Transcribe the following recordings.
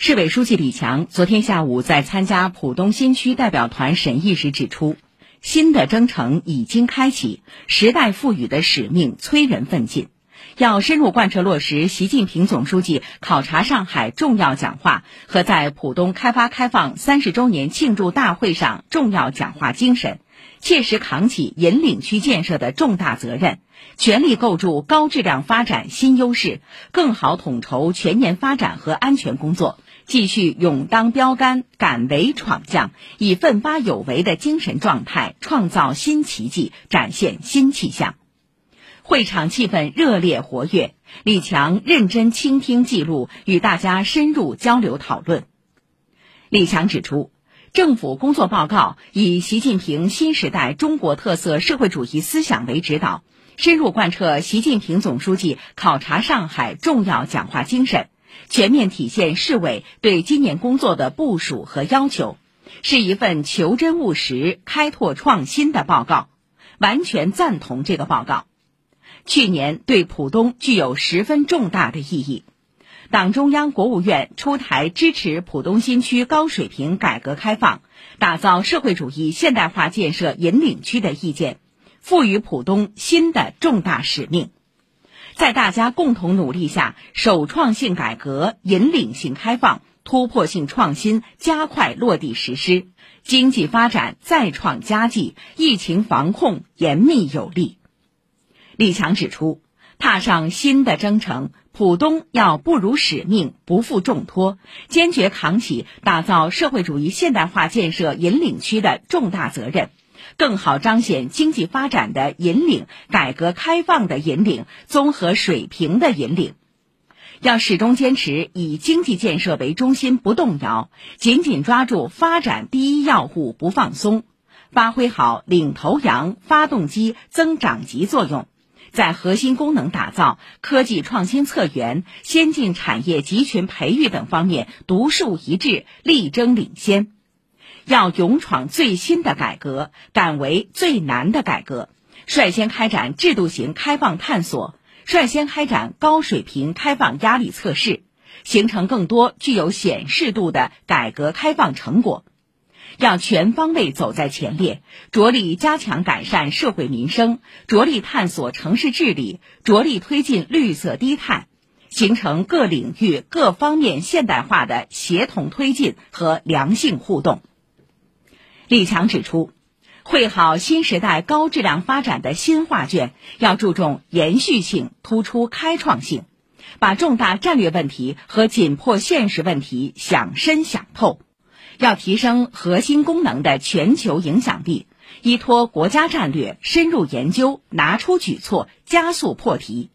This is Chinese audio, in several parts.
市委书记李强昨天下午在参加浦东新区代表团审议时指出，新的征程已经开启，时代赋予的使命催人奋进，要深入贯彻落实习近平总书记考察上海重要讲话和在浦东开发开放三十周年庆祝大会上重要讲话精神，切实扛起引领区建设的重大责任，全力构筑高质量发展新优势，更好统筹全年发展和安全工作。继续勇当标杆、敢为闯将，以奋发有为的精神状态创造新奇迹，展现新气象。会场气氛热烈活跃，李强认真倾听记录，与大家深入交流讨论。李强指出，政府工作报告以习近平新时代中国特色社会主义思想为指导，深入贯彻习近平总书记考察上海重要讲话精神。全面体现市委对今年工作的部署和要求，是一份求真务实、开拓创新的报告，完全赞同这个报告。去年对浦东具有十分重大的意义，党中央、国务院出台支持浦东新区高水平改革开放、打造社会主义现代化建设引领区的意见，赋予浦东新的重大使命。在大家共同努力下，首创性改革、引领性开放、突破性创新加快落地实施，经济发展再创佳绩，疫情防控严密有力。李强指出，踏上新的征程，浦东要不辱使命、不负重托，坚决扛起打造社会主义现代化建设引领区的重大责任。更好彰显经济发展的引领、改革开放的引领、综合水平的引领。要始终坚持以经济建设为中心不动摇，紧紧抓住发展第一要务不放松，发挥好领头羊、发动机、增长极作用，在核心功能打造、科技创新策源、先进产业集群培育等方面独树一帜、力争领先。要勇闯最新的改革，敢为最难的改革，率先开展制度型开放探索，率先开展高水平开放压力测试，形成更多具有显示度的改革开放成果。要全方位走在前列，着力加强改善社会民生，着力探索城市治理，着力推进绿色低碳，形成各领域各方面现代化的协同推进和良性互动。李强指出，绘好新时代高质量发展的新画卷，要注重延续性，突出开创性，把重大战略问题和紧迫现实问题想深想透，要提升核心功能的全球影响力，依托国家战略深入研究，拿出举措，加速破题，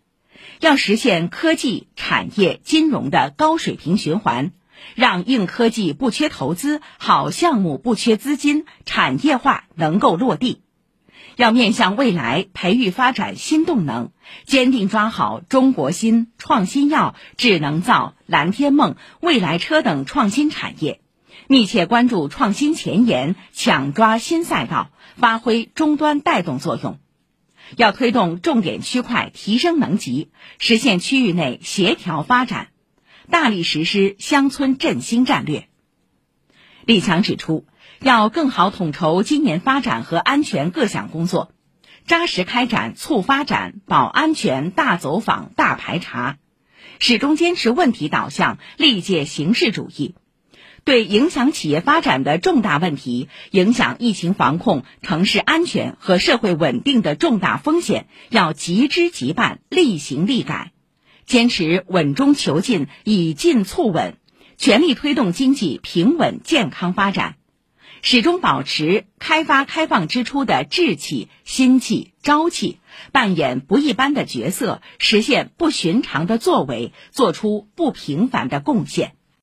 要实现科技、产业、金融的高水平循环。让硬科技不缺投资，好项目不缺资金，产业化能够落地。要面向未来，培育发展新动能，坚定抓好中国芯、创新药、智能造、蓝天梦、未来车等创新产业，密切关注创新前沿，抢抓新赛道，发挥终端带动作用。要推动重点区块提升能级，实现区域内协调发展。大力实施乡村振兴战略。李强指出，要更好统筹今年发展和安全各项工作，扎实开展促发展、保安全大走访、大排查，始终坚持问题导向，力戒形式主义。对影响企业发展的重大问题、影响疫情防控、城市安全和社会稳定的重大风险，要即知即办、立行立改。坚持稳中求进，以进促稳，全力推动经济平稳健康发展，始终保持开发开放之初的志气、心气、朝气，扮演不一般的角色，实现不寻常的作为，做出不平凡的贡献。